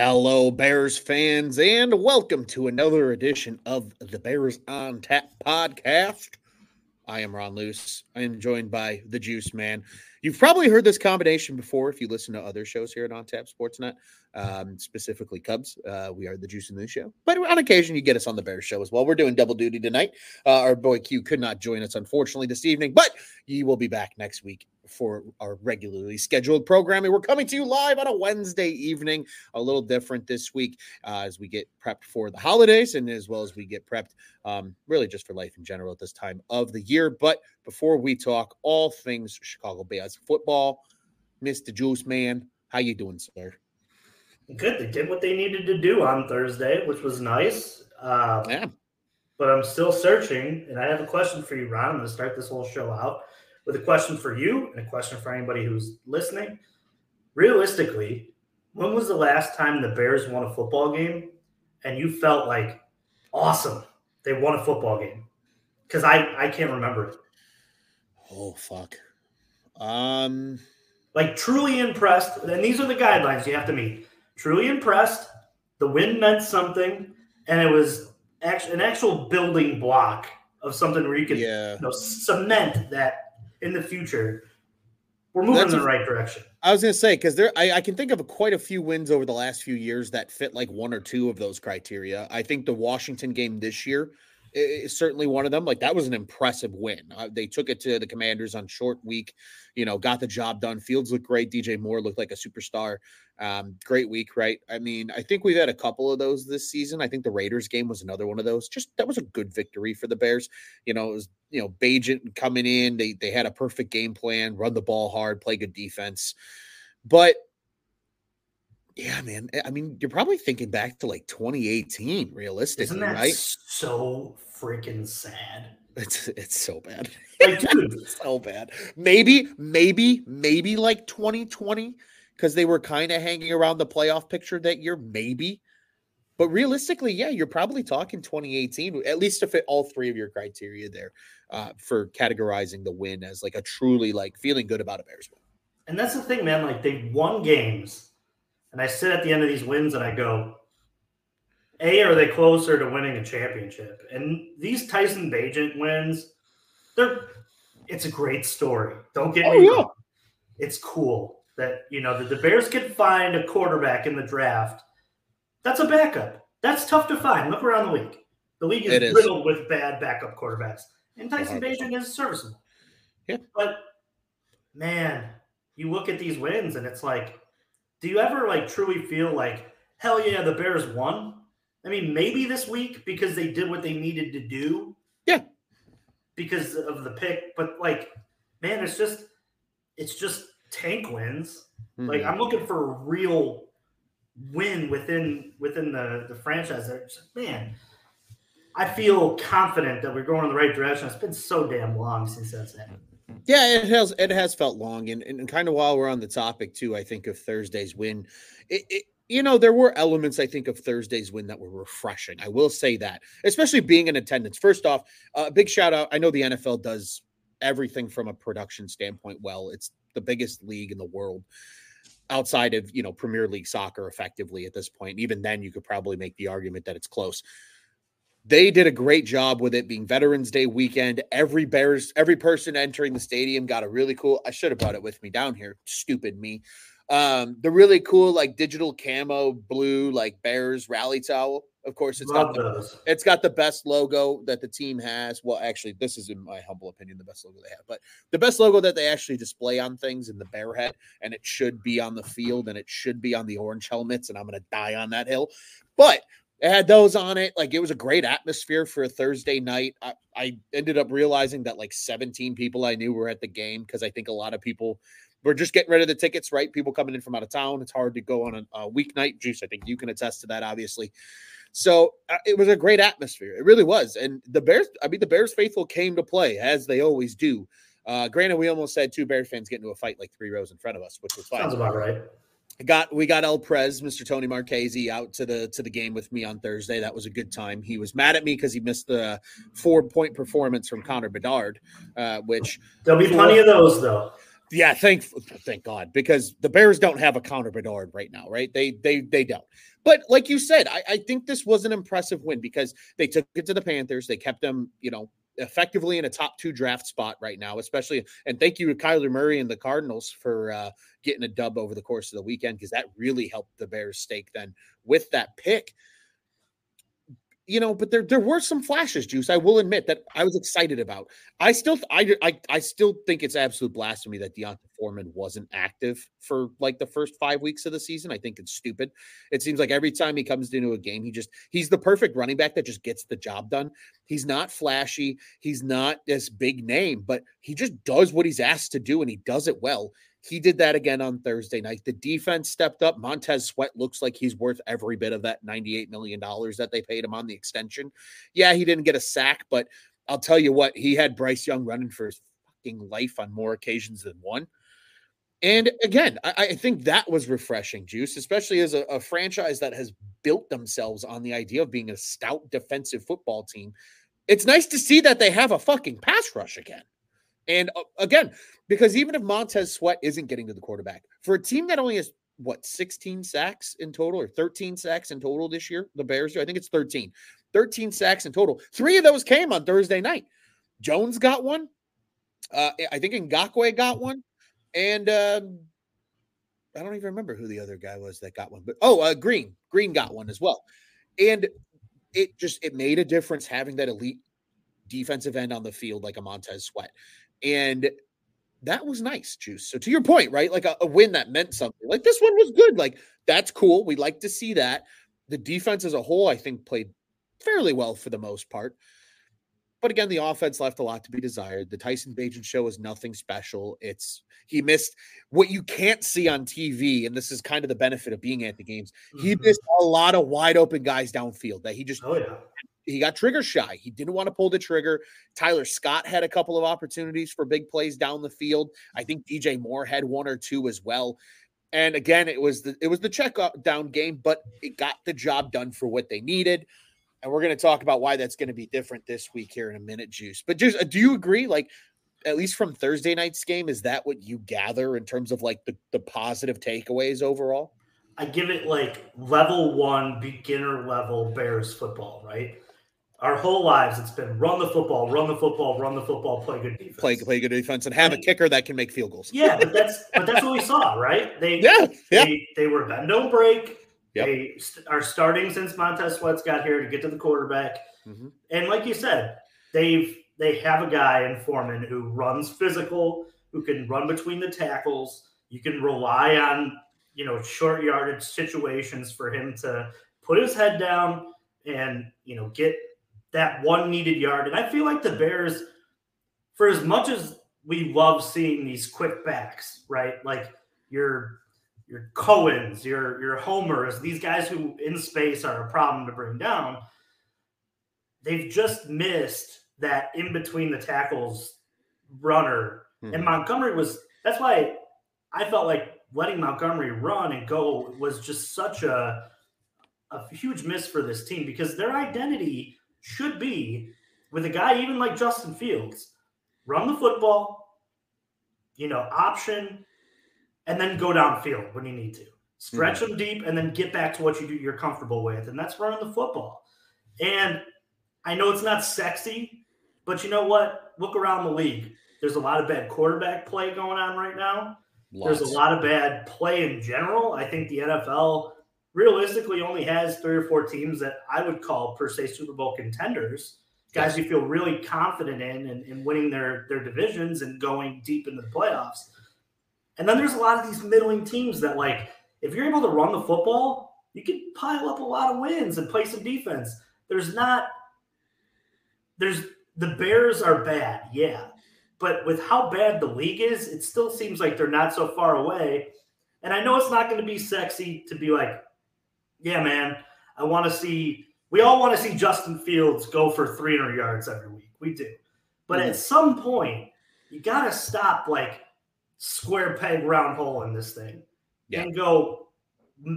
Hello, Bears fans, and welcome to another edition of the Bears on Tap podcast. I am Ron Luce. I am joined by the Juice Man. You've probably heard this combination before if you listen to other shows here at On Tap Sportsnet, um, specifically Cubs. Uh, we are the Juice and Luce show, but on occasion you get us on the Bears show as well. We're doing double duty tonight. Uh, our boy Q could not join us unfortunately this evening, but he will be back next week for our regularly scheduled programming. We're coming to you live on a Wednesday evening, a little different this week uh, as we get prepped for the holidays and as well as we get prepped um, really just for life in general at this time of the year. But before we talk all things Chicago Bears football, Mr. Juice Man, how you doing, sir? Good. They did what they needed to do on Thursday, which was nice. Um, yeah. But I'm still searching, and I have a question for you, Ron. I'm going to start this whole show out with a question for you and a question for anybody who's listening. Realistically, when was the last time the Bears won a football game and you felt like awesome? They won a football game. Because I, I can't remember it. Oh fuck. Um like truly impressed, and these are the guidelines you have to meet. Truly impressed, the win meant something, and it was actually an actual building block of something where you could yeah. you know, cement that in the future, we're moving That's in the right direction. I was going to say because there, I, I, can think of a, quite a few wins over the last few years that fit like one or two of those criteria. I think the Washington game this year is certainly one of them. Like that was an impressive win. Uh, they took it to the Commanders on short week, you know, got the job done. Fields looked great. DJ Moore looked like a superstar. Um, great week, right? I mean, I think we've had a couple of those this season. I think the Raiders game was another one of those. Just that was a good victory for the Bears. You know, it was you know Bagent coming in. They they had a perfect game plan, run the ball hard, play good defense, but yeah, man. I mean, you're probably thinking back to like 2018, realistically, Isn't right? So freaking sad. It's it's so bad. Like, dude, so bad. Maybe, maybe, maybe like 2020 because they were kind of hanging around the playoff picture that year. Maybe, but realistically, yeah, you're probably talking 2018, at least to fit all three of your criteria there uh, for categorizing the win as like a truly like feeling good about a Bears win. And that's the thing, man. Like they won games and I sit at the end of these wins and I go, A, are they closer to winning a championship? And these Tyson Bagent wins, they're it's a great story. Don't get oh, me yeah. wrong. It's cool that you know that the Bears could find a quarterback in the draft. That's a backup. That's tough to find. Look around the league. The league is, riddled with bad backup quarterbacks. And Tyson Bagent is serviceable. Yeah. But man, you look at these wins and it's like do you ever like truly feel like hell yeah the bears won? I mean maybe this week because they did what they needed to do. Yeah. Because of the pick but like man it's just it's just tank wins. Mm-hmm. like i'm looking for a real win within within the the franchise man i feel confident that we're going in the right direction. It's been so damn long since that's happened yeah, it has it has felt long, and, and kind of while we're on the topic too, I think of Thursday's win. It, it, you know, there were elements I think of Thursday's win that were refreshing. I will say that, especially being in attendance. First off, a uh, big shout out. I know the NFL does everything from a production standpoint well. It's the biggest league in the world outside of you know Premier League soccer, effectively at this point. Even then, you could probably make the argument that it's close they did a great job with it being Veterans Day weekend. Every Bears, every person entering the stadium got a really cool. I should have brought it with me down here. Stupid me. Um, the really cool like digital camo blue like Bears rally towel. Of course, it's Love got the, those. it's got the best logo that the team has. Well, actually, this is in my humble opinion the best logo they have, but the best logo that they actually display on things in the bear head, and it should be on the field and it should be on the orange helmets. And I'm gonna die on that hill. But it had those on it. Like it was a great atmosphere for a Thursday night. I, I ended up realizing that like 17 people I knew were at the game because I think a lot of people were just getting rid of the tickets, right? People coming in from out of town. It's hard to go on a, a weeknight. Juice, I think you can attest to that, obviously. So uh, it was a great atmosphere. It really was. And the Bears, I mean, the Bears faithful came to play as they always do. Uh, granted, we almost had two Bears fans get into a fight like three rows in front of us, which was fine. Sounds about right got we got El Prez, Mr. Tony Marchese, out to the to the game with me on Thursday. That was a good time. He was mad at me because he missed the four point performance from Connor Bedard, uh, which there'll be plenty of those though. Yeah, thank thank God because the Bears don't have a Connor Bedard right now, right? They they they don't. But like you said, I, I think this was an impressive win because they took it to the Panthers. They kept them, you know, effectively in a top two draft spot right now, especially. And thank you to Kyler Murray and the Cardinals for uh, getting a dub over the course of the weekend because that really helped the Bears stake then with that pick you know, but there there were some flashes, Juice. I will admit that I was excited about. I still I I, I still think it's absolute blasphemy that D'Onta Foreman wasn't active for like the first five weeks of the season. I think it's stupid. It seems like every time he comes into a game, he just he's the perfect running back that just gets the job done. He's not flashy, he's not this big name, but he just does what he's asked to do and he does it well. He did that again on Thursday night. The defense stepped up. Montez Sweat looks like he's worth every bit of that $98 million that they paid him on the extension. Yeah, he didn't get a sack, but I'll tell you what, he had Bryce Young running for his fucking life on more occasions than one. And again, I, I think that was refreshing, Juice, especially as a, a franchise that has built themselves on the idea of being a stout defensive football team. It's nice to see that they have a fucking pass rush again. And uh, again, because even if Montez Sweat isn't getting to the quarterback, for a team that only has what 16 sacks in total or 13 sacks in total this year, the Bears do. I think it's 13. 13 sacks in total. Three of those came on Thursday night. Jones got one. Uh, I think Ngakoue got one. And um, I don't even remember who the other guy was that got one. But oh, uh, Green. Green got one as well. And it just it made a difference having that elite defensive end on the field like a Montez Sweat. And that was nice, Juice. So to your point, right? Like a, a, win that meant something. Like this one was good. Like that's cool. We like to see that. The defense as a whole, I think, played fairly well for the most part. But again, the offense left a lot to be desired. The Tyson Bagent show is nothing special. It's he missed what you can't see on TV, and this is kind of the benefit of being at the games. He mm-hmm. missed a lot of wide open guys downfield that he just oh, yeah he got trigger shy. He didn't want to pull the trigger. Tyler Scott had a couple of opportunities for big plays down the field. I think DJ Moore had one or two as well. And again, it was the it was the check down game, but it got the job done for what they needed. And we're going to talk about why that's going to be different this week here in a minute, Juice. But just uh, do you agree? Like, at least from Thursday night's game, is that what you gather in terms of like the, the positive takeaways overall? I give it like level one, beginner level Bears football, right? Our whole lives it's been run the football, run the football, run the football, play good defense. Play play good defense and have and, a kicker that can make field goals. Yeah, but that's but that's what we saw, right? They yeah, yeah. They, they were bend don't break. Yep. They st- are starting since Montez Sweat's got here to get to the quarterback. Mm-hmm. And like you said, they've they have a guy in Foreman who runs physical, who can run between the tackles. You can rely on, you know, short yardage situations for him to put his head down and, you know, get that one needed yard. And I feel like the Bears, for as much as we love seeing these quick backs, right? Like your your Cohens, your your Homers, these guys who in space are a problem to bring down. They've just missed that in between the tackles runner. Mm-hmm. And Montgomery was that's why I felt like letting Montgomery run and go was just such a a huge miss for this team because their identity should be with a guy even like Justin Fields, run the football, you know, option, and then go downfield when you need to. Stretch mm-hmm. them deep and then get back to what you do you're comfortable with. And that's running the football. And I know it's not sexy, but you know what? Look around the league. There's a lot of bad quarterback play going on right now. Lots. There's a lot of bad play in general. I think the NFL realistically only has three or four teams that I would call per se Super Bowl contenders, guys you feel really confident in and, in winning their their divisions and going deep into the playoffs. And then there's a lot of these middling teams that like if you're able to run the football, you can pile up a lot of wins and play some defense. There's not there's the Bears are bad, yeah. But with how bad the league is, it still seems like they're not so far away. And I know it's not going to be sexy to be like, yeah, man, I want to see. We all want to see Justin Fields go for 300 yards every week. We do, but mm-hmm. at some point, you got to stop like square peg round hole in this thing yeah. and go.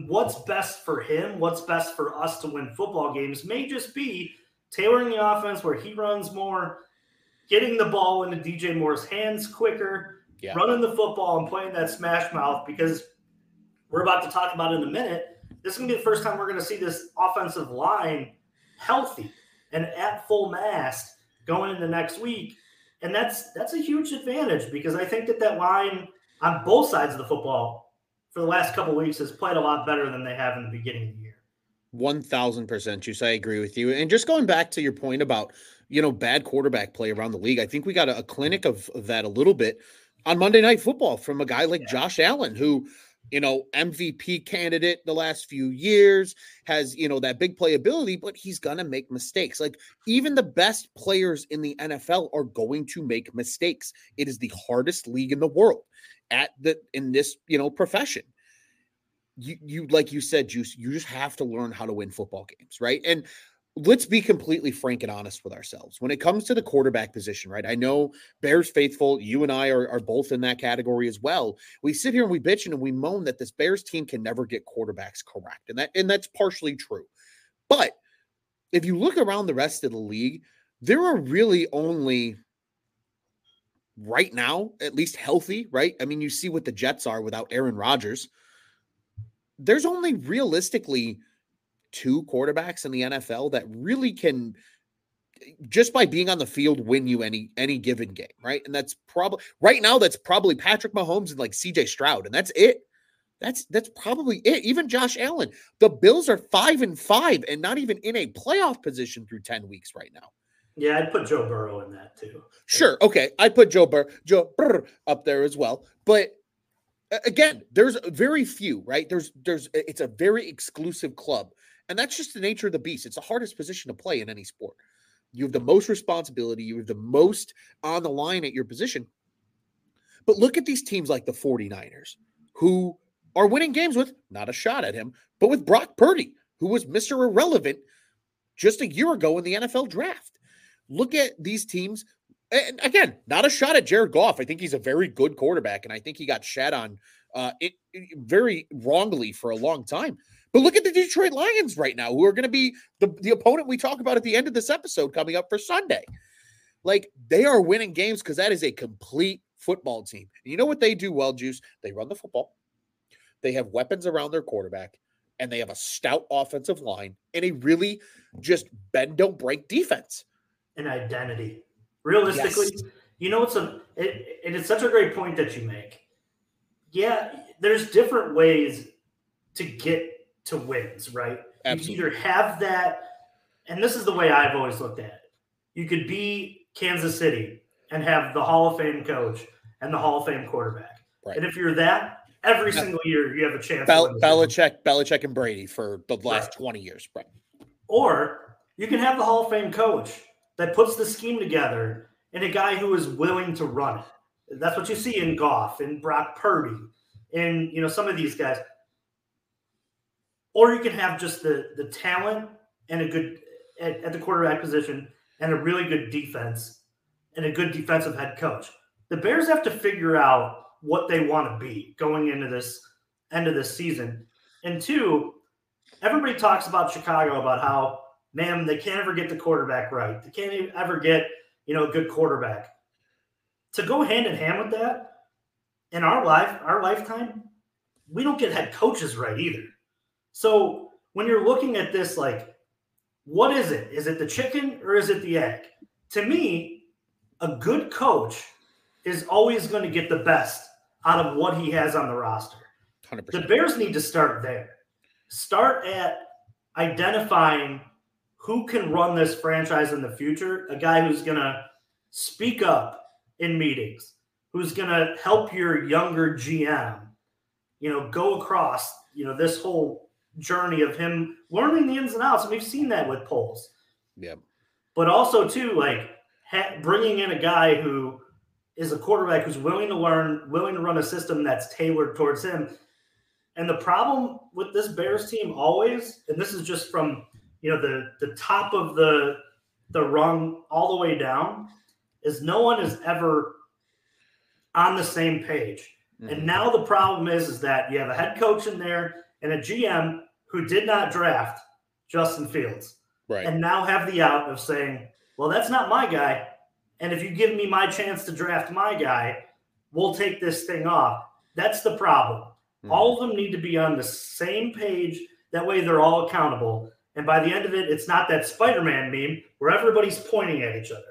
What's best for him? What's best for us to win football games? May just be tailoring the offense where he runs more, getting the ball into DJ Moore's hands quicker, Yeah. running the football and playing that smash mouth because we're about to talk about in a minute. This is going to be the first time we're going to see this offensive line healthy and at full mast going into next week. And that's that's a huge advantage because I think that that line on both sides of the football for the last couple weeks has played a lot better than they have in the beginning of the year. One thousand percent, Juice. I agree with you. And just going back to your point about you know bad quarterback play around the league, I think we got a, a clinic of, of, that a little bit on Monday Night Football from a guy like yeah. Josh Allen, who you know MVP candidate the last few years has you know that big playability, but he's gonna make mistakes. Like even the best players in the NFL are going to make mistakes. It is the hardest league in the world at the in this you know profession you you like you said, Juice, you just have to learn how to win football games, right? And let's be completely frank and honest with ourselves. When it comes to the quarterback position, right? I know Bears faithful, you and I are, are both in that category as well. We sit here and we bitch and we moan that this Bears team can never get quarterbacks correct. And that and that's partially true. But if you look around the rest of the league, there are really only right now, at least healthy, right? I mean, you see what the Jets are without Aaron Rodgers there's only realistically two quarterbacks in the NFL that really can just by being on the field win you any any given game, right? And that's probably right now that's probably Patrick Mahomes and like CJ Stroud and that's it. That's that's probably it. Even Josh Allen. The Bills are 5 and 5 and not even in a playoff position through 10 weeks right now. Yeah, I'd put Joe Burrow in that too. Sure. Okay. I'd put Joe Burrow Joe Burrow up there as well. But again there's very few right there's there's it's a very exclusive club and that's just the nature of the beast it's the hardest position to play in any sport you have the most responsibility you have the most on the line at your position but look at these teams like the 49ers who are winning games with not a shot at him but with Brock Purdy who was Mr. Irrelevant just a year ago in the NFL draft look at these teams and again, not a shot at Jared Goff. I think he's a very good quarterback, and I think he got shat on uh, it, it, very wrongly for a long time. But look at the Detroit Lions right now, who are going to be the, the opponent we talk about at the end of this episode coming up for Sunday. Like they are winning games because that is a complete football team. And you know what they do well, Juice? They run the football, they have weapons around their quarterback, and they have a stout offensive line and a really just bend don't break defense. An identity. Realistically, yes. you know what's a it, it is such a great point that you make. Yeah, there's different ways to get to wins, right? Absolutely. You either have that, and this is the way I've always looked at it. You could be Kansas City and have the Hall of Fame coach and the Hall of Fame quarterback. Right. And if you're that, every single year you have a chance. Bel- Belichick, Belichick, and Brady for the last right. 20 years. Right. Or you can have the Hall of Fame coach that puts the scheme together and a guy who is willing to run it. That's what you see in Goff and Brock Purdy and you know some of these guys. Or you can have just the the talent and a good at, at the quarterback position and a really good defense and a good defensive head coach. The Bears have to figure out what they want to be going into this end of this season. And two, everybody talks about Chicago about how man, they can't ever get the quarterback right. They can't ever get, you know, a good quarterback. To go hand in hand with that, in our life, our lifetime, we don't get head coaches right either. So when you're looking at this, like, what is it? Is it the chicken or is it the egg? To me, a good coach is always going to get the best out of what he has on the roster. 100%. The Bears need to start there. Start at identifying who can run this franchise in the future? A guy who's going to speak up in meetings, who's going to help your younger GM, you know, go across, you know, this whole journey of him learning the ins and outs. And we've seen that with Poles. Yeah. But also, too, like ha- bringing in a guy who is a quarterback who's willing to learn, willing to run a system that's tailored towards him. And the problem with this Bears team always, and this is just from you know the the top of the the rung all the way down is no one is ever on the same page. Mm-hmm. And now the problem is is that you have a head coach in there and a GM who did not draft Justin Fields. Right. And now have the out of saying, well, that's not my guy. And if you give me my chance to draft my guy, we'll take this thing off. That's the problem. Mm-hmm. All of them need to be on the same page. That way they're all accountable. And by the end of it, it's not that Spider-Man meme where everybody's pointing at each other.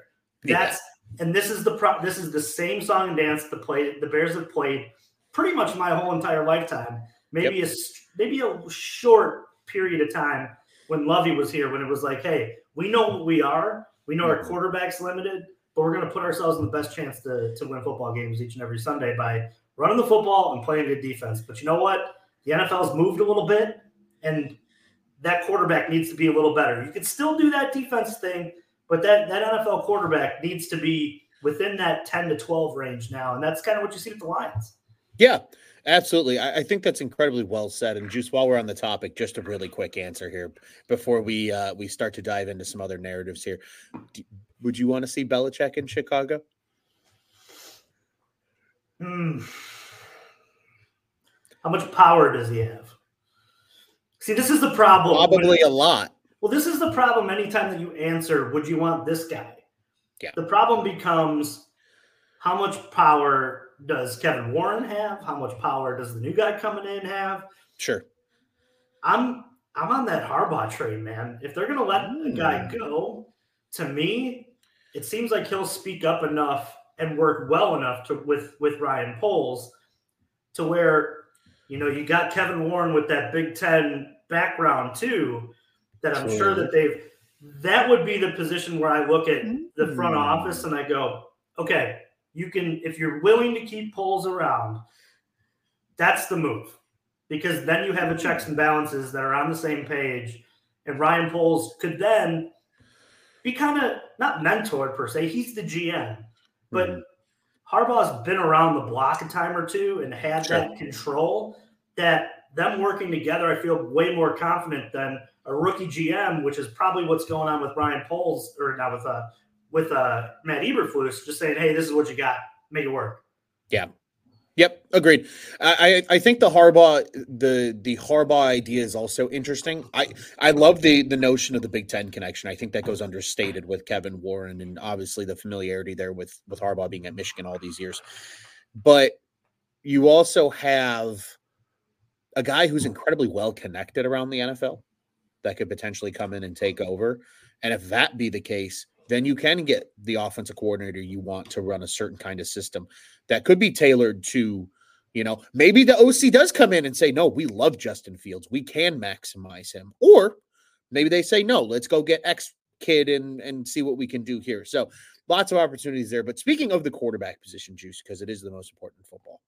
That's yeah. and this is the pro this is the same song and dance the play the Bears have played pretty much my whole entire lifetime. Maybe yep. a maybe a short period of time when Lovie was here, when it was like, hey, we know what we are. We know our mm-hmm. quarterback's limited, but we're going to put ourselves in the best chance to, to win football games each and every Sunday by running the football and playing good defense. But you know what? The NFL's moved a little bit, and that quarterback needs to be a little better. You can still do that defense thing, but that, that NFL quarterback needs to be within that 10 to 12 range now. And that's kind of what you see with the Lions. Yeah, absolutely. I, I, think that's incredibly well said. And Juice, while we're on the topic, just a really quick answer here before we uh, we start to dive into some other narratives here. Do, would you want to see Belichick in Chicago? Hmm. How much power does he have? See, this is the problem. Probably when, a lot. Well, this is the problem anytime that you answer, would you want this guy? Yeah. The problem becomes how much power does Kevin Warren have? How much power does the new guy coming in have? Sure. I'm I'm on that Harbaugh train, man. If they're gonna let mm. the guy hmm. go, to me, it seems like he'll speak up enough and work well enough to with with Ryan Poles to where you know you got Kevin Warren with that Big Ten background too. That I'm sure that they've that would be the position where I look at the front hmm. office and I go, okay, you can if you're willing to keep Poles around, that's the move. Because then you have the checks and balances that are on the same page. And Ryan Poles could then be kind of not mentored per se. He's the GM, but mm-hmm. Harbaugh's been around the block a time or two and had sure. that control that them working together, I feel way more confident than a rookie GM, which is probably what's going on with Ryan Poles or not with uh with uh, Matt Eberflus, just saying, "Hey, this is what you got, make it work." Yeah. Yep, agreed. I, I think the Harbaugh the the Harbaugh idea is also interesting. I I love the the notion of the Big Ten connection. I think that goes understated with Kevin Warren and obviously the familiarity there with with Harbaugh being at Michigan all these years. But you also have a guy who's incredibly well connected around the NFL that could potentially come in and take over. And if that be the case, then you can get the offensive coordinator you want to run a certain kind of system that could be tailored to, you know, maybe the OC does come in and say, no, we love Justin Fields. We can maximize him. Or maybe they say, no, let's go get X kid and, and see what we can do here. So lots of opportunities there. But speaking of the quarterback position, Juice, because it is the most important football,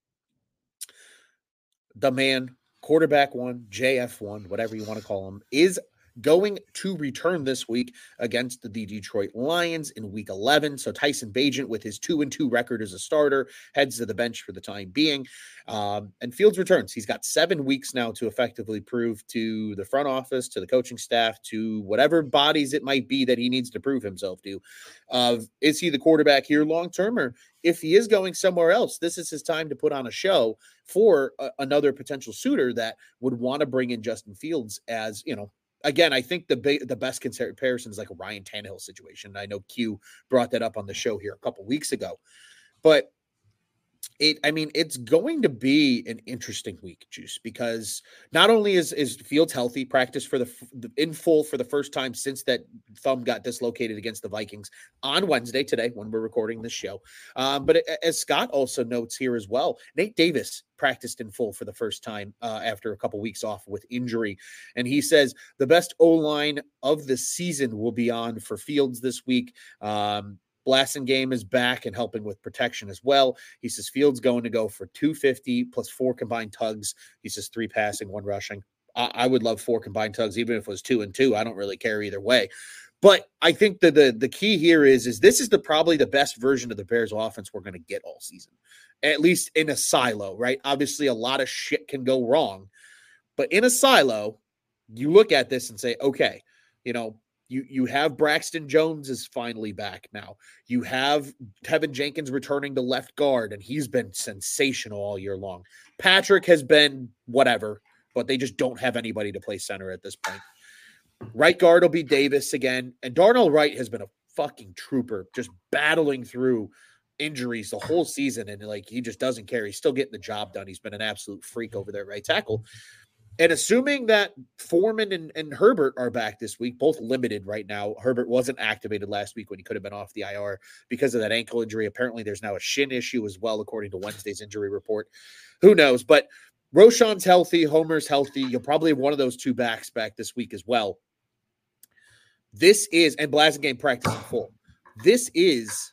the man, quarterback one, JF one, whatever you want to call him, is going to return this week against the Detroit Lions in week 11. So Tyson Bagent, with his 2 and 2 record as a starter, heads to the bench for the time being. Um, and Fields returns. He's got seven weeks now to effectively prove to the front office, to the coaching staff, to whatever bodies it might be that he needs to prove himself to. Of is he the quarterback here long term, or if he is going somewhere else, this is his time to put on a show for a, another potential suitor that would want to bring in Justin Fields as you know again, I think the the best comparison is like a Ryan Tannehill situation. I know Q brought that up on the show here a couple weeks ago, but it i mean it's going to be an interesting week juice because not only is is fields healthy practice for the, the, in full for the first time since that thumb got dislocated against the vikings on wednesday today when we're recording this show um, but as scott also notes here as well nate davis practiced in full for the first time uh, after a couple weeks off with injury and he says the best o line of the season will be on for fields this week um, Blasingame is back and helping with protection as well. He says Fields going to go for 250 plus four combined tugs. He says three passing, one rushing. I, I would love four combined tugs, even if it was two and two. I don't really care either way. But I think the the key here is is this is the probably the best version of the Bears offense we're going to get all season, at least in a silo, right? Obviously, a lot of shit can go wrong, but in a silo, you look at this and say, okay, you know, you you have Braxton Jones is finally back now. You have Teven Jenkins returning to left guard, and he's been sensational all year long. Patrick has been whatever, but they just don't have anybody to play center at this point. Right guard will be Davis again, and Darnell Wright has been a fucking trooper, just battling through injuries the whole season, and like he just doesn't care. He's still getting the job done. He's been an absolute freak over there, right tackle. And assuming that Foreman and, and Herbert are back this week, both limited right now. Herbert wasn't activated last week when he could have been off the IR because of that ankle injury. Apparently, there's now a shin issue as well, according to Wednesday's injury report. Who knows? But Roschon's healthy, Homer's healthy. You'll probably have one of those two backs back this week as well. This is, and Blasingame practicing full. This is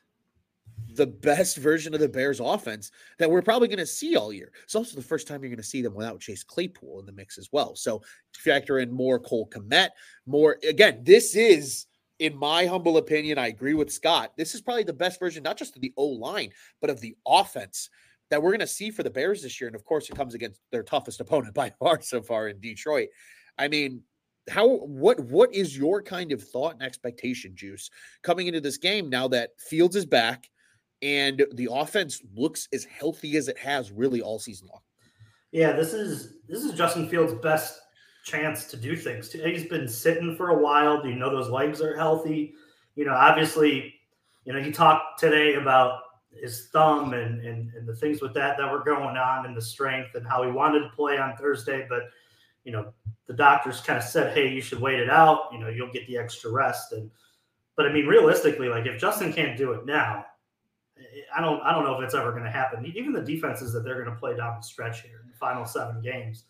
the best version of the Bears offense that we're probably going to see all year. It's also the first time you're going to see them without Chase Claypool in the mix as well. So factor in more Cole Kmet, more again, this is in my humble opinion, I agree with Scott. This is probably the best version, not just of the O line, but of the offense that we're going to see for the Bears this year. And of course, it comes against their toughest opponent by far so far in Detroit. I mean, how what what is your kind of thought and expectation, Juice, coming into this game now that Fields is back? And the offense looks as healthy as it has really all season long. Yeah, this is this is Justin Fields' best chance to do things. He's been sitting for a while. Do you know those legs are healthy? You know, obviously, you know, he talked today about his thumb and, and and the things with that that were going on and the strength and how he wanted to play on Thursday, but you know, the doctors kind of said, "Hey, you should wait it out. You know, you'll get the extra rest." And but I mean, realistically, like if Justin can't do it now, I don't I don't know if it's ever going to happen. Even the defenses that they're going to play down the stretch here in the final seven games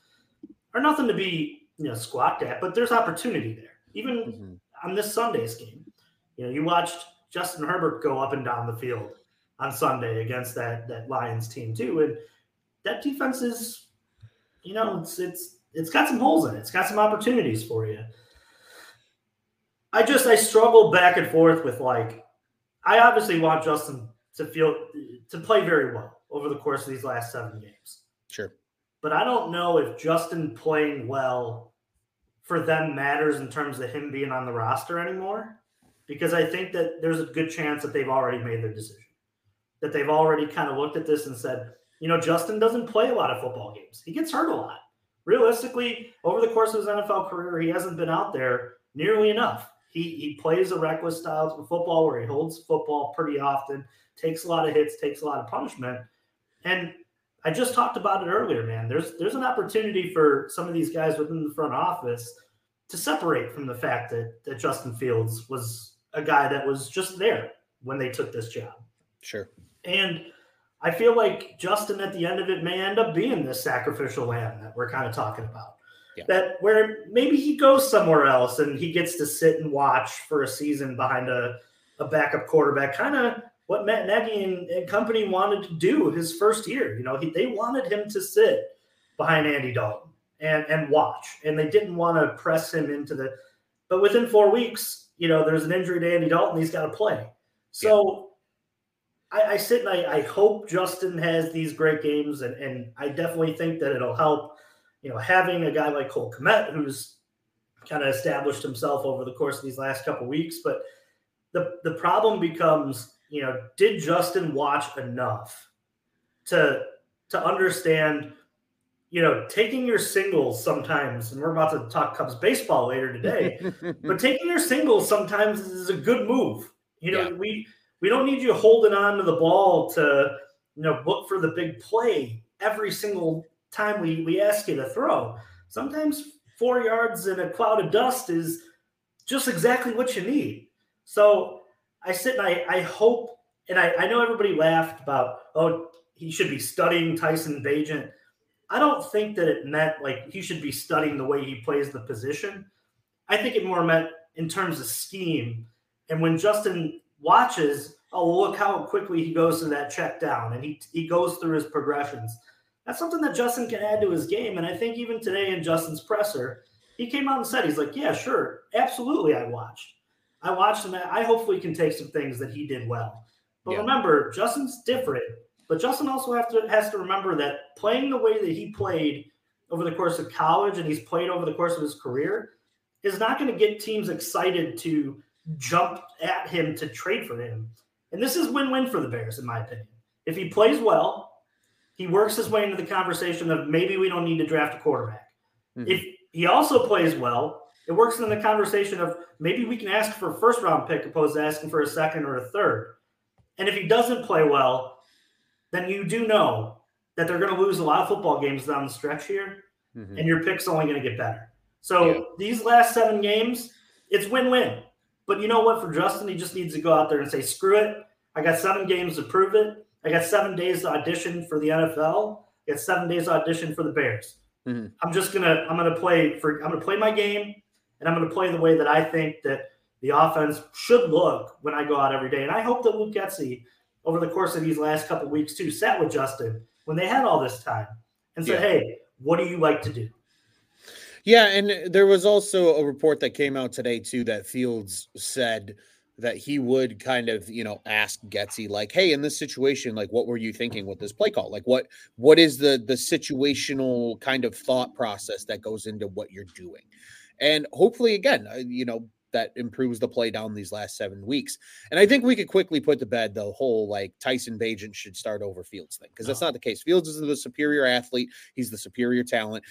are nothing to be you know squawked at, but there's opportunity there. Even mm-hmm. on this Sunday's game, you know, you watched Justin Herbert go up and down the field on Sunday against that that Lions team too, and that defense is, you know, it's it's it's got some holes in it. It's got some opportunities for you. I just I struggle back and forth with like I obviously want Justin to feel to play very well over the course of these last seven games. Sure. But I don't know if Justin playing well for them matters in terms of him being on the roster anymore. Because I think that there's a good chance that they've already made their decision. That they've already kind of looked at this and said, you know, Justin doesn't play a lot of football games. He gets hurt a lot. Realistically, over the course of his NFL career, he hasn't been out there nearly enough. He he plays a reckless style of football where he holds football pretty often takes a lot of hits, takes a lot of punishment. And I just talked about it earlier, man. There's there's an opportunity for some of these guys within the front office to separate from the fact that that Justin Fields was a guy that was just there when they took this job. Sure. And I feel like Justin at the end of it may end up being this sacrificial lamb that we're kind of talking about. Yeah. That where maybe he goes somewhere else and he gets to sit and watch for a season behind a, a backup quarterback, kind of what Matt Nagy and, and, company wanted to do his first year. You know, he, they wanted him to sit behind Andy Dalton and and watch, and they didn't want to press him into the. But within four weeks, you know, there's an injury to Andy Dalton. He's got to play. So yeah. I, I, sit and I, I hope Justin has these great games, and and I definitely think that it'll help. You know, having a guy like Cole Kmet who's kind of established himself over the course of these last couple weeks, but the the problem becomes you know, did Justin watch enough to to understand, you know, taking your singles sometimes, and we're about to talk Cubs baseball later today, but taking your singles sometimes is a good move. You know, yeah. we we don't need you holding on to the ball to, you know, look for the big play every single time we we ask you to throw. Sometimes four yards in a cloud of dust is just exactly what you need. So I sit and I, I hope, and I, I know everybody laughed about, oh, he should be studying Tyson Bagent. I don't think that it meant like he should be studying the way he plays the position. I think it more meant in terms of scheme. And when Justin watches, oh, look how quickly he goes to that check down and he, he goes through his progressions. That's something that Justin can add to his game. And I think even today in Justin's presser, he came out and said, he's like, yeah, sure, absolutely, I watched. I watched him. I hopefully can take some things that he did well. But yeah. remember, Justin's different. But Justin also have to has to remember that playing the way that he played over the course of college and he's played over the course of his career is not going to get teams excited to jump at him to trade for him. And this is win-win for the Bears, in my opinion. If he plays well, he works his way into the conversation of maybe we don't need to draft a quarterback. Mm-hmm. If he also plays well, it works in the conversation of maybe we can ask for a first round pick opposed to asking for a second or a third. And if he doesn't play well, then you do know that they're going to lose a lot of football games down the stretch here, mm-hmm. and your pick's only going to get better. So yeah. these last seven games, it's win-win. But you know what? For Justin, he just needs to go out there and say, "Screw it! I got seven games to prove it. I got seven days to audition for the NFL. I got seven days to audition for the Bears. Mm-hmm. I'm just gonna I'm gonna play for I'm gonna play my game, and I'm gonna play the way that I think that the offense should look when I go out every day. And I hope that Luke Getsy, over the course of these last couple weeks too, sat with Justin when they had all this time and said, yeah. "Hey, what do you like to do?" Yeah, and there was also a report that came out today too that Fields said that he would kind of, you know, ask Getsy like, "Hey, in this situation, like what were you thinking with this play call? Like what what is the the situational kind of thought process that goes into what you're doing?" And hopefully again, uh, you know, that improves the play down these last seven weeks. And I think we could quickly put to bed the whole like Tyson Bagent should start over Fields thing because that's uh-huh. not the case. Fields is the superior athlete, he's the superior talent.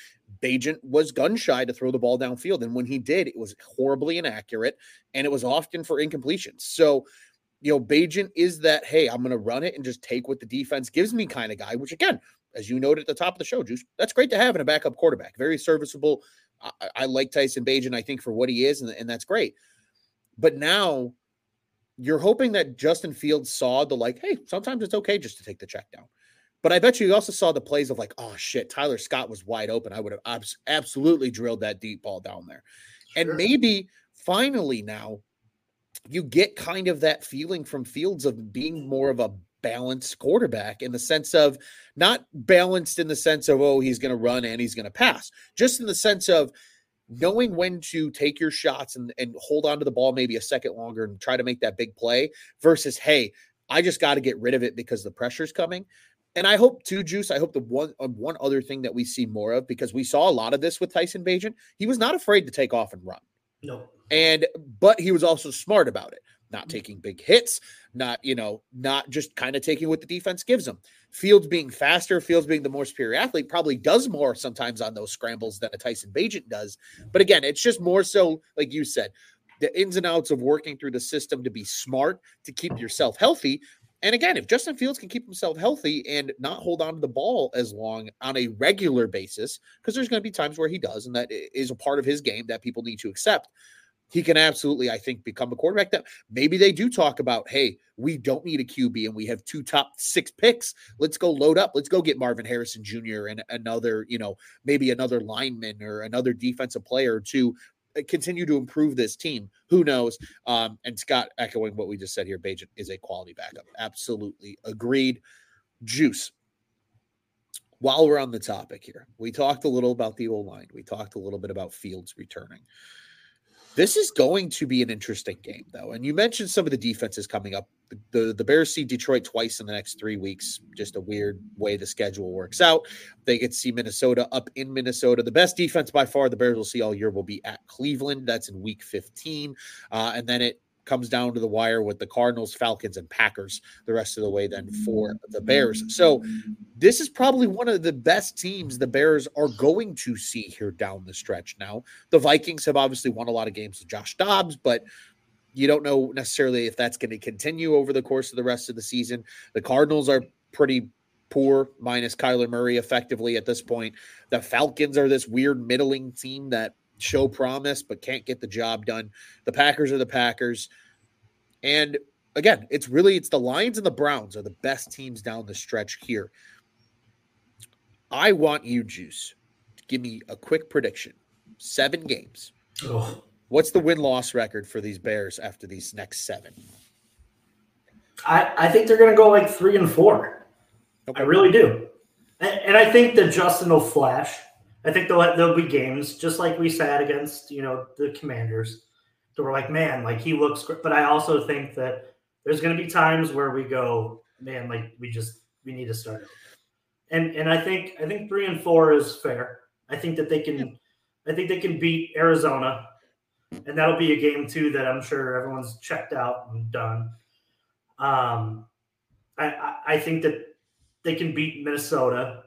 Bagent was gun shy to throw the ball downfield. And when he did, it was horribly inaccurate and it was often for incompletions. So, you know, Bagent is that, hey, I'm going to run it and just take what the defense gives me kind of guy, which again, as you noted at the top of the show, Juice, that's great to have in a backup quarterback. Very serviceable, I, I like Tyson Bagent, I think, for what he is, and, and that's great. But now you're hoping that Justin Fields saw the like, hey, sometimes it's okay just to take the check down. But I bet you also saw the plays of like, oh shit, Tyler Scott was wide open. I would have abs- absolutely drilled that deep ball down there. Sure. And maybe finally now you get kind of that feeling from Fields of being more of a balanced quarterback in the sense of not balanced in the sense of oh he's going to run and he's going to pass just in the sense of knowing when to take your shots and, and hold on to the ball maybe a second longer and try to make that big play versus hey i just got to get rid of it because the pressure's coming and I hope too, Juice. I hope the one uh, one other thing that we see more of because we saw a lot of this with Tyson Bagent. He was not afraid to take off and run. No. And but he was also smart about it not mm. taking big hits, not, you know, not just kind of taking what the defense gives them. Fields being faster, Fields being the more superior athlete probably does more sometimes on those scrambles than a Tyson Bagent does. But again, it's just more so, like you said, the ins and outs of working through the system to be smart, to keep yourself healthy. And again, if Justin Fields can keep himself healthy and not hold on to the ball as long on a regular basis, because there's going to be times where he does, and that is a part of his game that people need to accept he can absolutely, I think, become a quarterback that maybe they do talk about, hey, we don't need a QB and we have two top six picks. Let's go load up. Let's go get Marvin Harrison Jr. and another, you know, maybe another lineman or another defensive player to uh, continue to improve this team. Who knows? Um, and Scott echoing what we just said here, Bagent is a quality backup. Absolutely agreed. Juice. While we're on the topic here, we talked a little about the O line. We talked a little bit about Fields returning. This is going to be an interesting game, though. And you mentioned some of the defenses coming up. The, the, the, Bears see Detroit twice in the next three weeks. Just a weird way the schedule works out. They get to see Minnesota up in Minnesota. The best defense by far the Bears will see all year will be at Cleveland. That's in week 15. Uh, and then it comes down to the wire with the Cardinals, Falcons, and Packers the rest of the way then for the Bears. So this is probably one of the best teams the Bears are going to see here down the stretch. Now, the Vikings have obviously won a lot of games with Josh Dobbs, but you don't know necessarily if that's going to continue over the course of the rest of the season. The Cardinals are pretty poor minus Kyler Murray effectively at this point. The Falcons are this weird middling team that show promise but can't get the job done. The Packers are the Packers. And again, it's really it's the Lions and the Browns are the best teams down the stretch here. I want you, Juice, to give me a quick prediction. Seven games. Oh. What's the win loss record for these Bears after these next seven? I, I think they're going to go like three and four. Okay. I really do. And, and I think that Justin will flash. I think there'll, there'll be games just like we said against, you know, the Commanders that we're like, man, like he looks great. But I also think that there's going to be times where we go, man, like we just, we need to start. And, and I think, I think three and four is fair. I think that they can, I think they can beat Arizona and that'll be a game too that I'm sure everyone's checked out and done. Um, I, I think that they can beat Minnesota.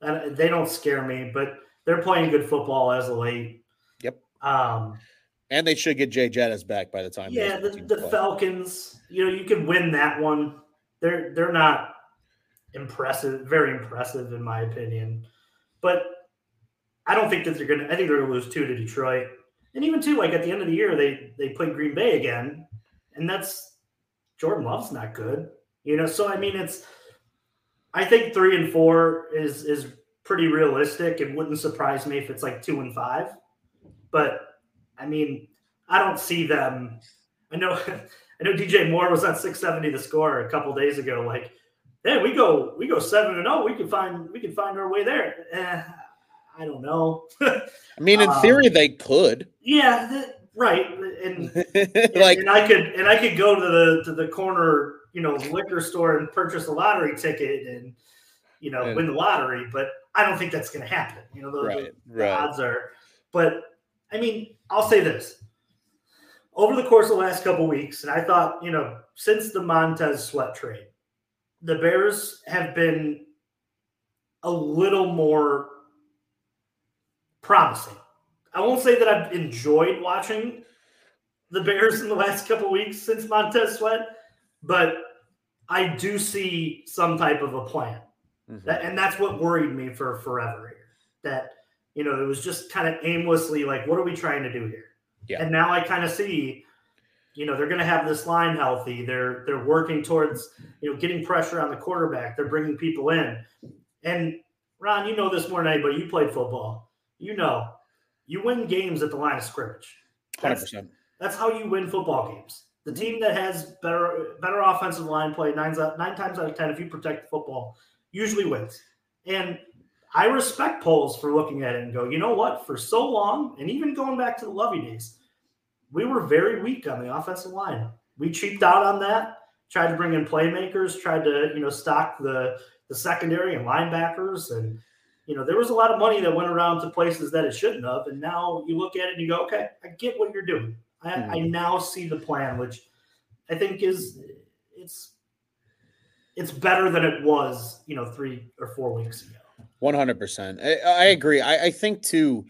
And they don't scare me, but they're playing good football as of late. Yep. Um, and they should get Jay Jettis back by the time. Yeah, the, the Falcons. You know, you can win that one. they're they're not impressive, very impressive in my opinion. But I don't think that they're gonna. I think they're gonna lose two to Detroit, and even two. Like at the end of the year, they they play Green Bay again, and that's Jordan Love's not good, you know. So I mean, it's. I think three and four is is pretty realistic. It wouldn't surprise me if it's like two and five, but I mean, I don't see them. I know, I know. DJ Moore was on six seventy the score a couple days ago. Like, hey, we go we go seven and zero. We can find we can find our way there. Eh, I don't know. I mean, in um, theory, they could. Yeah, the, right. And, like, and I could and I could go to the to the corner, you know, liquor store and purchase a lottery ticket and you know and, win the lottery. But I don't think that's going to happen. You know, the, right, the, the right. odds are. But I mean, I'll say this: over the course of the last couple weeks, and I thought, you know, since the Montez Sweat trade, the Bears have been a little more promising. I won't say that I've enjoyed watching the Bears in the last couple weeks since Montez Sweat, but I do see some type of a plan. Mm-hmm. That, and that's what worried me for forever here. That, you know, it was just kind of aimlessly like, what are we trying to do here? Yeah. And now I kind of see, you know, they're going to have this line healthy. They're they're working towards, you know, getting pressure on the quarterback. They're bringing people in. And Ron, you know this more than anybody. You played football. You know, you win games at the line of scrimmage. Hundred percent. That's how you win football games. The team that has better better offensive line play nine nine times out of ten, if you protect the football, usually wins. And I respect Poles for looking at it and go, you know what? For so long, and even going back to the Lovie days, we were very weak on the offensive line. We cheaped out on that. Tried to bring in playmakers. Tried to you know stock the the secondary and linebackers, and you know there was a lot of money that went around to places that it shouldn't have. And now you look at it and you go, okay, I get what you're doing. I, mm-hmm. I now see the plan, which I think is it's it's better than it was, you know, three or four weeks ago. One hundred percent. I agree. I, I think too.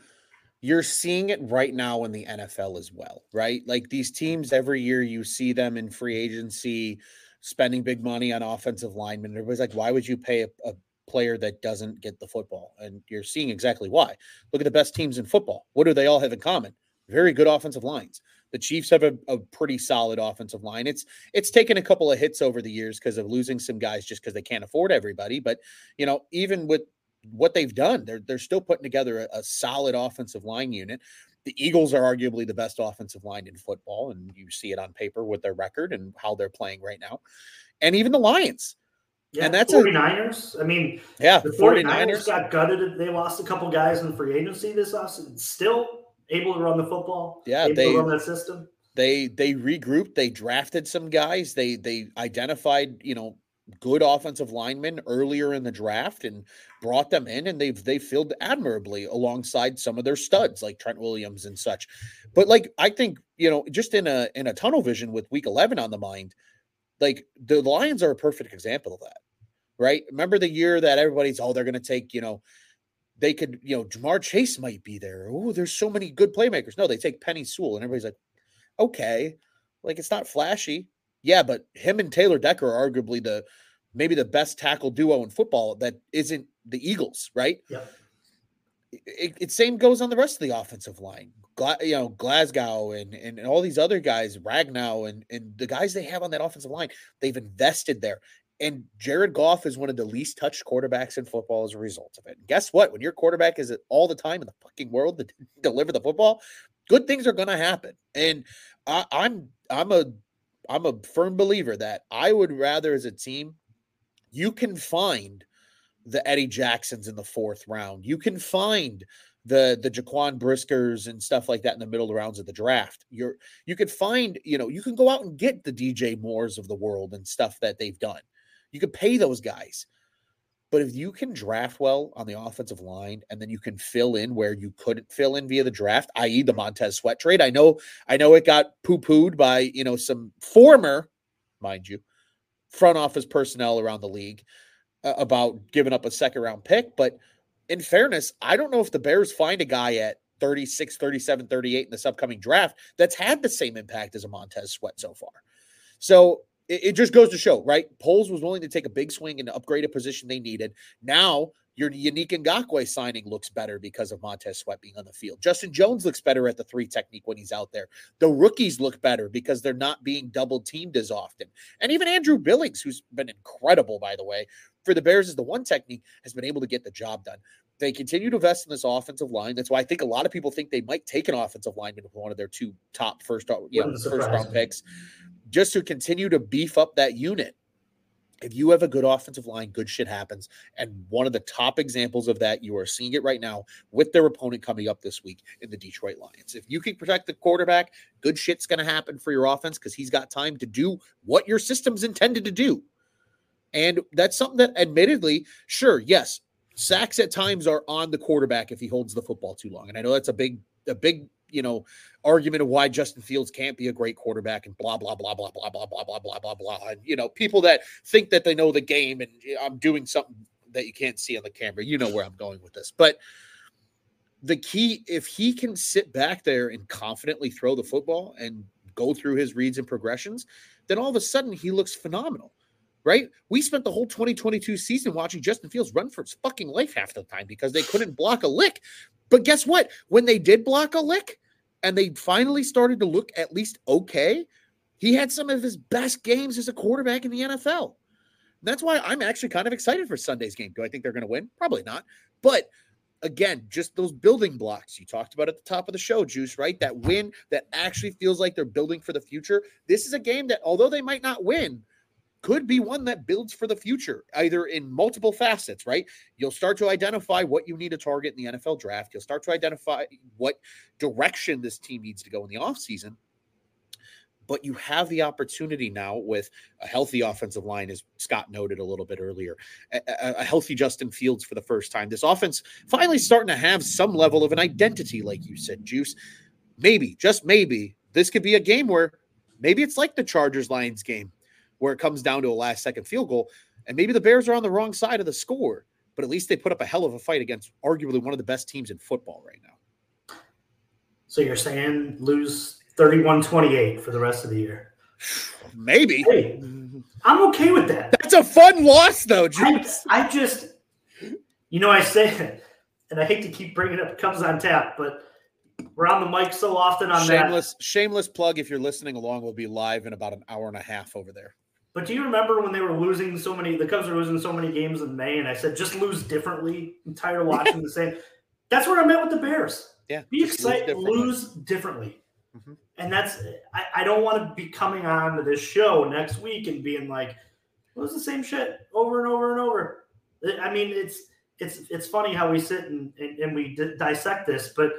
You're seeing it right now in the NFL as well, right? Like these teams every year, you see them in free agency spending big money on offensive linemen. Everybody's like, why would you pay a, a player that doesn't get the football? And you're seeing exactly why. Look at the best teams in football. What do they all have in common? Very good offensive lines. The Chiefs have a, a pretty solid offensive line. It's it's taken a couple of hits over the years because of losing some guys just because they can't afford everybody. But you know, even with what they've done. They're they're still putting together a, a, solid offensive line unit. The Eagles are arguably the best offensive line in football, and you see it on paper with their record and how they're playing right now. And even the Lions. Yeah, and that's 49ers. A, I mean, yeah, the 49ers, 49ers got gutted. They lost a couple guys in free agency this offseason. Still able to run the football. Yeah, they run that system. They they regrouped. They drafted some guys. They they identified you know good offensive linemen earlier in the draft and brought them in and they've they filled admirably alongside some of their studs like Trent Williams and such. But like I think, you know, just in a in a tunnel vision with week 11 on the mind, like the Lions are a perfect example of that. Right? Remember the year that everybody's oh they're going to take, you know, they could, you know, Ja'Marr Chase might be there. Oh, there's so many good playmakers. No, they take Penei Sewell and everybody's like, okay, like it's not flashy. Yeah, but him and Taylor Decker are arguably the maybe the best tackle duo in football that isn't the Eagles, right? Yeah. It, it same goes on the rest of the offensive line. Gla, you know, Glasgow and, and, and all these other guys, Ragnow and and the guys they have on that offensive line, they've invested there. And Jared Goff is one of the least touched quarterbacks in football as a result of it. And guess what? When your quarterback is all the time in the fucking world to deliver the football, good things are going to happen. And I, I'm I'm a I'm a firm believer that I would rather, as a team, you can find the Eddie Jacksons in the fourth round. You can find the the Jaquan Briskers and stuff like that in the middle rounds of the draft. You're you could find, you know, you can go out and get the DJ Moores of the world and stuff that they've done. You could pay those guys. But if you can draft well on the offensive line and then you can fill in where you couldn't fill in via the draft, i.e. the Montez Sweat trade. I know, I know it got poo-pooed by, you know, some former, mind you, front office personnel around the league uh, about giving up a second round pick. But in fairness, I don't know if the Bears find a guy at 36, 37, 38 in this upcoming draft that's had the same impact as a Montez Sweat so far. So it, it just goes to show, right? Poles was willing to take a big swing and upgrade a position they needed. Now your Yannick Ngakoue signing looks better because of Montez Sweat being on the field. Justin Jones looks better at the three technique when he's out there. The rookies look better because they're not being double teamed as often. And even Andrew Billings, who's been incredible, by the way, for the Bears as the one technique, has been able to get the job done. They continue to invest in this offensive line. That's why I think a lot of people think they might take an offensive lineman with one of their two top first, uh, you know, first round picks, just to continue to beef up that unit if you have a good offensive line, good shit happens. And one of the top examples of that, you are seeing it right now with their opponent coming up this week in the Detroit Lions. If you can protect the quarterback, good shit's going to happen for your offense because he's got time to do what your system's intended to do. And that's something that, admittedly, sure, yes, sacks at times are on the quarterback if he holds the football too long. And I know that's a big, a big you know, argument of why Justin Fields can't be a great quarterback and blah blah blah blah blah blah blah blah blah blah blah. And you know, people that think that they know the game and I'm doing something that you can't see on the camera. You know where I'm going with this. But the key, if he can sit back there and confidently throw the football and go through his reads and progressions, then all of a sudden he looks phenomenal. Right? We spent the whole 2022 season watching Justin Fields run for his fucking life half the time because they couldn't block a lick. But guess what? When they did block a lick, and they finally started to look at least okay, he had some of his best games as a quarterback in the NFL. That's why I'm actually kind of excited for Sunday's game. Do I think they're going to win? Probably not. But again, just those building blocks you talked about at the top of the show, Juice, right? That win that actually feels like they're building for the future. This is a game that, although they might not win, could be one that builds for the future, either in multiple facets, right? You'll start to identify what you need to target in the NFL draft. You'll start to identify what direction this team needs to go in the offseason. But you have the opportunity now with a healthy offensive line, as Scott noted a little bit earlier, a, a healthy Justin Fields for the first time. This offense finally starting to have some level of an identity, like you said, Juice. Maybe, just maybe, this could be a game where maybe it's like the Chargers Lions game where it comes down to a last second field goal. And maybe the Bears are on the wrong side of the score, but at least they put up a hell of a fight against arguably one of the best teams in football right now. So you're saying lose 31 28 for the rest of the year? Maybe. Hey, I'm okay with that. That's a fun loss, though, I, I, just, you know, I say, and I hate to keep bringing up Cubs on tap, but we're on the mic so often on shameless, that. Shameless plug. If you're listening along, we'll be live in about an hour and a half over there. But do you remember when they were losing so many? The Cubs were losing so many games in May, and I said, "Just lose differently." I'm tired of watching the same. That's where I'm at with the Bears. Yeah, be excited, lose differently. Lose differently. Mm-hmm. And that's I, I don't want to be coming on to this show next week and being like, "It was the same shit over and over and over." I mean, it's it's it's funny how we sit and and, and we d- dissect this, but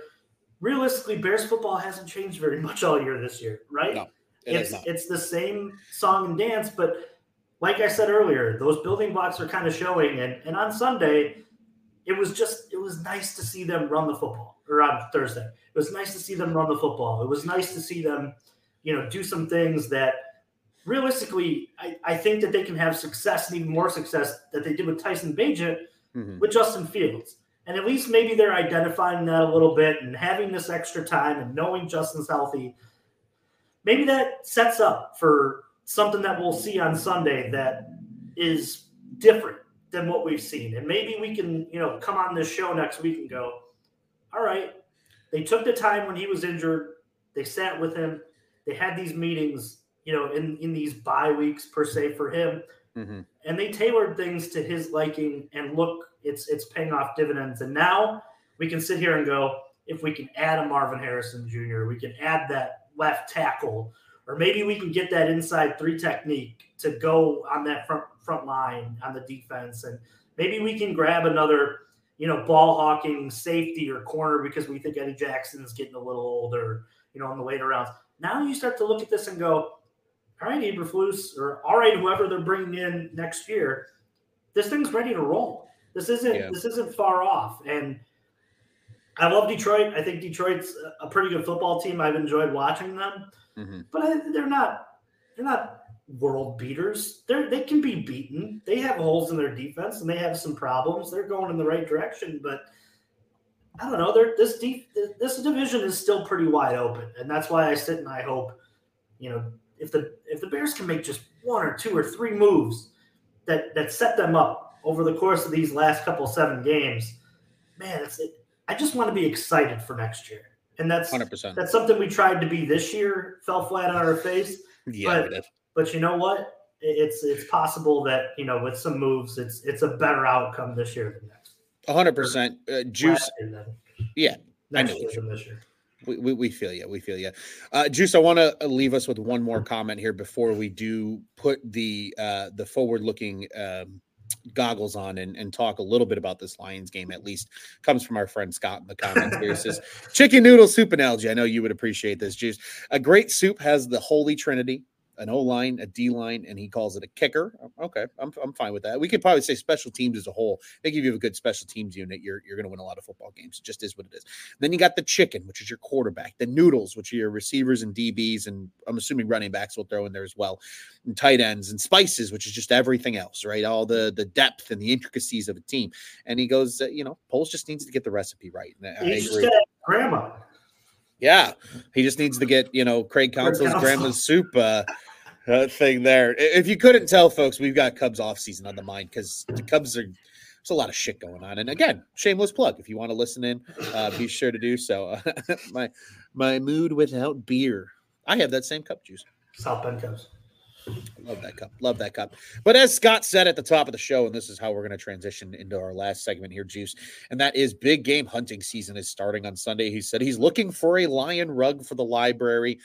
realistically, Bears football hasn't changed very much all year this year, right? No. It it's it's the same song and dance, but like I said earlier, those building blocks are kind of showing. And and on Sunday, it was just it was nice to see them run the football. Or on Thursday, it was nice to see them run the football. It was nice to see them, you know, do some things that realistically, I, I think that they can have success and even more success that they did with Tyson Bagent mm-hmm. with Justin Fields. And at least maybe they're identifying that a little bit and having this extra time and knowing Justin's healthy maybe that sets up for something that we'll see on Sunday that is different than what we've seen. And maybe we can, you know, come on this show next week and go, all right, they took the time when he was injured, they sat with him, they had these meetings, you know, in, in these bye weeks per se for him. Mm-hmm. And they tailored things to his liking and look, it's it's paying off dividends. And now we can sit here and go, if we can add a Marvin Harrison Jr., we can add that left tackle, or maybe we can get that inside three technique to go on that front front line on the defense, and maybe we can grab another, you know, ball hawking safety or corner because we think Eddie Jackson's getting a little older, you know, in the later rounds. Now you start to look at this and go, all right, Eberflus, or all right, whoever they're bringing in next year, this thing's ready to roll. This isn't yeah. this isn't far off, and I love Detroit. I think Detroit's a pretty good football team. I've enjoyed watching them, mm-hmm. but they're not they're not world beaters. They they can be beaten. They have holes in their defense and they have some problems. They're going in the right direction, but I don't know. They're, this deep this division is still pretty wide open, and that's why I sit and I hope, you know, if the if the Bears can make just one or two or three moves that that set them up over the course of these last couple seven games, man, it's it, I just want to be excited for next year. And that's 100%. that's something we tried to be this year, fell flat on our face. Yeah, but, but you know what? It's it's possible that you know with some moves, it's it's a better outcome this year than next. hundred percent. Uh, Juice. Yeah, next year than this year. We, we, we, feel you. We feel you. Uh, Juice, I want to leave us with one more comment here before we do put the uh, the forward looking um, goggles on and, and talk a little bit about this Lions game, at least comes from our friend Scott in the comments here. He says, Chicken noodle soup analogy. I know you would appreciate this, Juice. A great soup has the holy trinity an O line, a D line, and he calls it a kicker. Okay, I'm, I'm fine with that. We could probably say special teams as a whole. I think if you have a good special teams unit, you're you're going to win a lot of football games. It just is what it is. Then you got the chicken, which is your quarterback, the noodles, which are your receivers and DBs, and I'm assuming running backs will throw in there as well, and tight ends and spices, which is just everything else, right? All the the depth and the intricacies of a team. And he goes, uh, you know, Poles just needs to get the recipe right. And I agree. grandma. Yeah, he just needs to get you know Craig Counsell's grandma's soup uh, uh, thing there. If you couldn't tell, folks, we've got Cubs off season on the mind because the Cubs are there's a lot of shit going on. And again, shameless plug. If you want to listen in, uh, be sure to do so. my my mood without beer. I have that same cup juice. South Bend Cubs. Love that cup. Love that cup. But as Scott said at the top of the show, and this is how we're going to transition into our last segment here, Juice, and that is big game hunting season is starting on Sunday. He said he's looking for a lion rug for the library.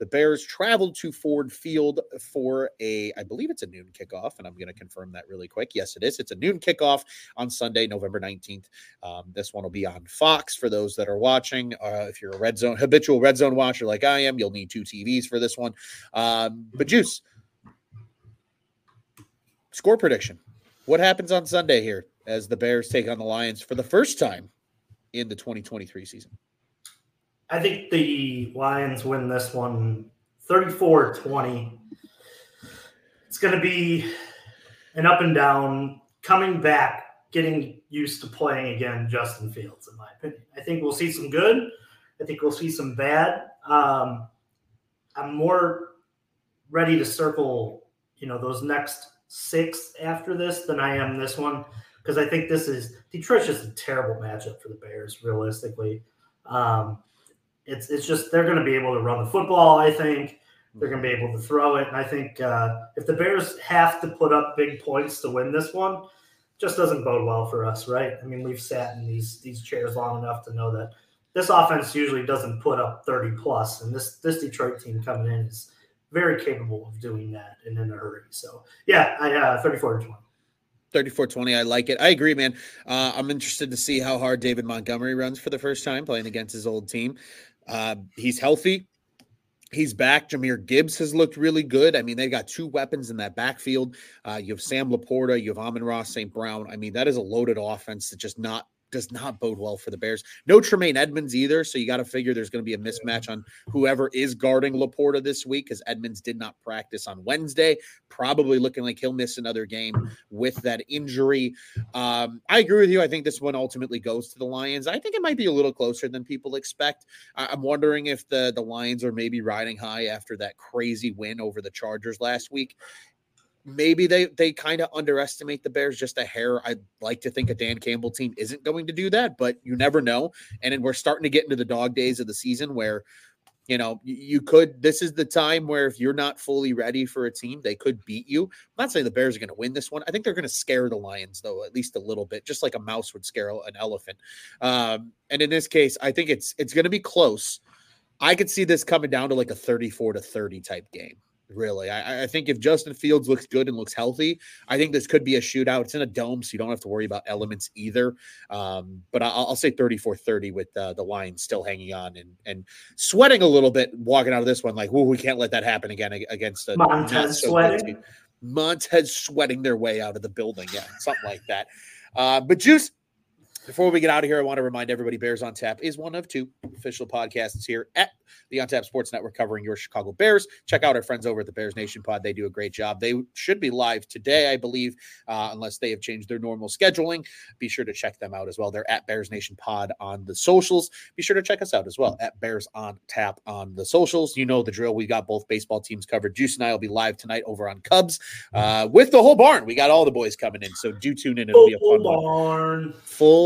The Bears traveled to Ford Field for a, I believe it's a noon kickoff, and I'm going to confirm that really quick. Yes, it is. It's a noon kickoff on Sunday, November 19th. Um, this one will be on Fox for those that are watching. Uh, if you're a red zone habitual red zone watcher like I am, you'll need two TVs for this one. Um, but Juice, score prediction. What happens on Sunday here as the Bears take on the Lions for the first time in the 2023 season? I think the Lions win this one 34 20. It's going to be an up and down, coming back, getting used to playing again, Justin Fields, in my opinion. I think we'll see some good. I think we'll see some bad. Um, I'm more ready to circle, you know, those next six after this than I am this one because I think this is Detroit's just a terrible matchup for the Bears, realistically. Um, it's it's just they're going to be able to run the football. I think they're going to be able to throw it, and I think uh, if the Bears have to put up big points to win this one, just doesn't bode well for us, right? I mean, we've sat in these these chairs long enough to know that this offense usually doesn't put up 30 plus, and this this Detroit team coming in is very capable of doing that and in a hurry. So yeah, I uh, 34 to 20. 34 20. I like it. I agree, man. Uh, I'm interested to see how hard David Montgomery runs for the first time playing against his old team. Uh, he's healthy. He's back. Jahmyr Gibbs has looked really good. I mean, they got two weapons in that backfield. Uh, you have Sam LaPorta, you have Amon-Ra St. Brown. I mean, that is a loaded offense that's just not does not bode well for the Bears. No Tremaine Edmunds either. So you got to figure there's going to be a mismatch on whoever is guarding LaPorta this week because Edmunds did not practice on Wednesday. Probably looking like he'll miss another game with that injury. Um, I agree with you. I think this one ultimately goes to the Lions. I think it might be a little closer than people expect. I'm wondering if the, the Lions are maybe riding high after that crazy win over the Chargers last week maybe they they kind of underestimate the Bears just a hair. I'd like to think a Dan Campbell team isn't going to do that, but you never know. And we're starting to get into the dog days of the season where you know you could this is the time where if you're not fully ready for a team they could beat you. I'm not saying the bears are going to win this one. I think they're going to scare the lions though at least a little bit just like a mouse would scare an elephant. Um, and in this case i think it's it's going to be close. I could see this coming down to like a 34 to 30 type game really. I, I, think if Justin Fields looks good and looks healthy, I think this could be a shootout. It's in a dome, so you don't have to worry about elements either. Um, but I'll, I'll, say 34 30 with uh, the Lions still hanging on and, and sweating a little bit walking out of this one, like, we can't let that happen again against a Montez so sweating. Montez sweating their way out of the building. Yeah, something like that. Uh, but Juice, Before we get out of here, I want to remind everybody Bears on Tap is one of two official podcasts here at the On Tap Sports Network covering your Chicago Bears. Check out our friends over at the Bears Nation Pod. They do a great job. They should be live today, I believe, uh, unless they have changed their normal scheduling. Be sure to check them out as well. They're at Bears Nation Pod on the socials. Be sure to check us out as well at Bears on Tap on the socials. You know the drill. We got both baseball teams covered. Juice and I will be live tonight over on Cubs uh, with the whole barn. We got all the boys coming in, so do tune in. It'll be a fun one. barn.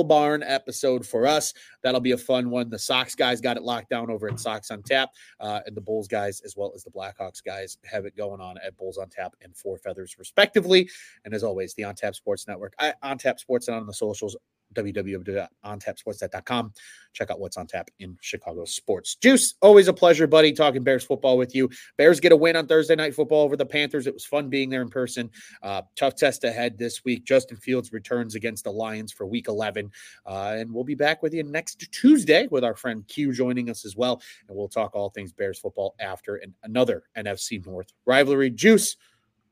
Barn episode for us. That'll be a fun one. The Sox guys got it locked down over at Sox on Tap, uh, and the Bulls guys, as well as the Blackhawks guys, have it going on at Bulls on Tap and Four Feathers, respectively. And as always, the On Tap Sports Network, I, On Tap Sports, and on the socials, www.ontapsportsnet.com. Check out what's on tap in Chicago sports. Juice, always a pleasure, buddy, talking Bears football with you. Bears get a win on Thursday night football over the Panthers. It was fun being there in person. Uh, tough test ahead this week. Justin Fields returns against the Lions for week 11. Uh, and we'll be back with you next Tuesday with our friend Q joining us as well. And we'll talk all things Bears football after and another NFC North rivalry. Juice,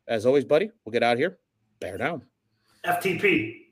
as always, buddy, we'll get out here. Bear down. FTP.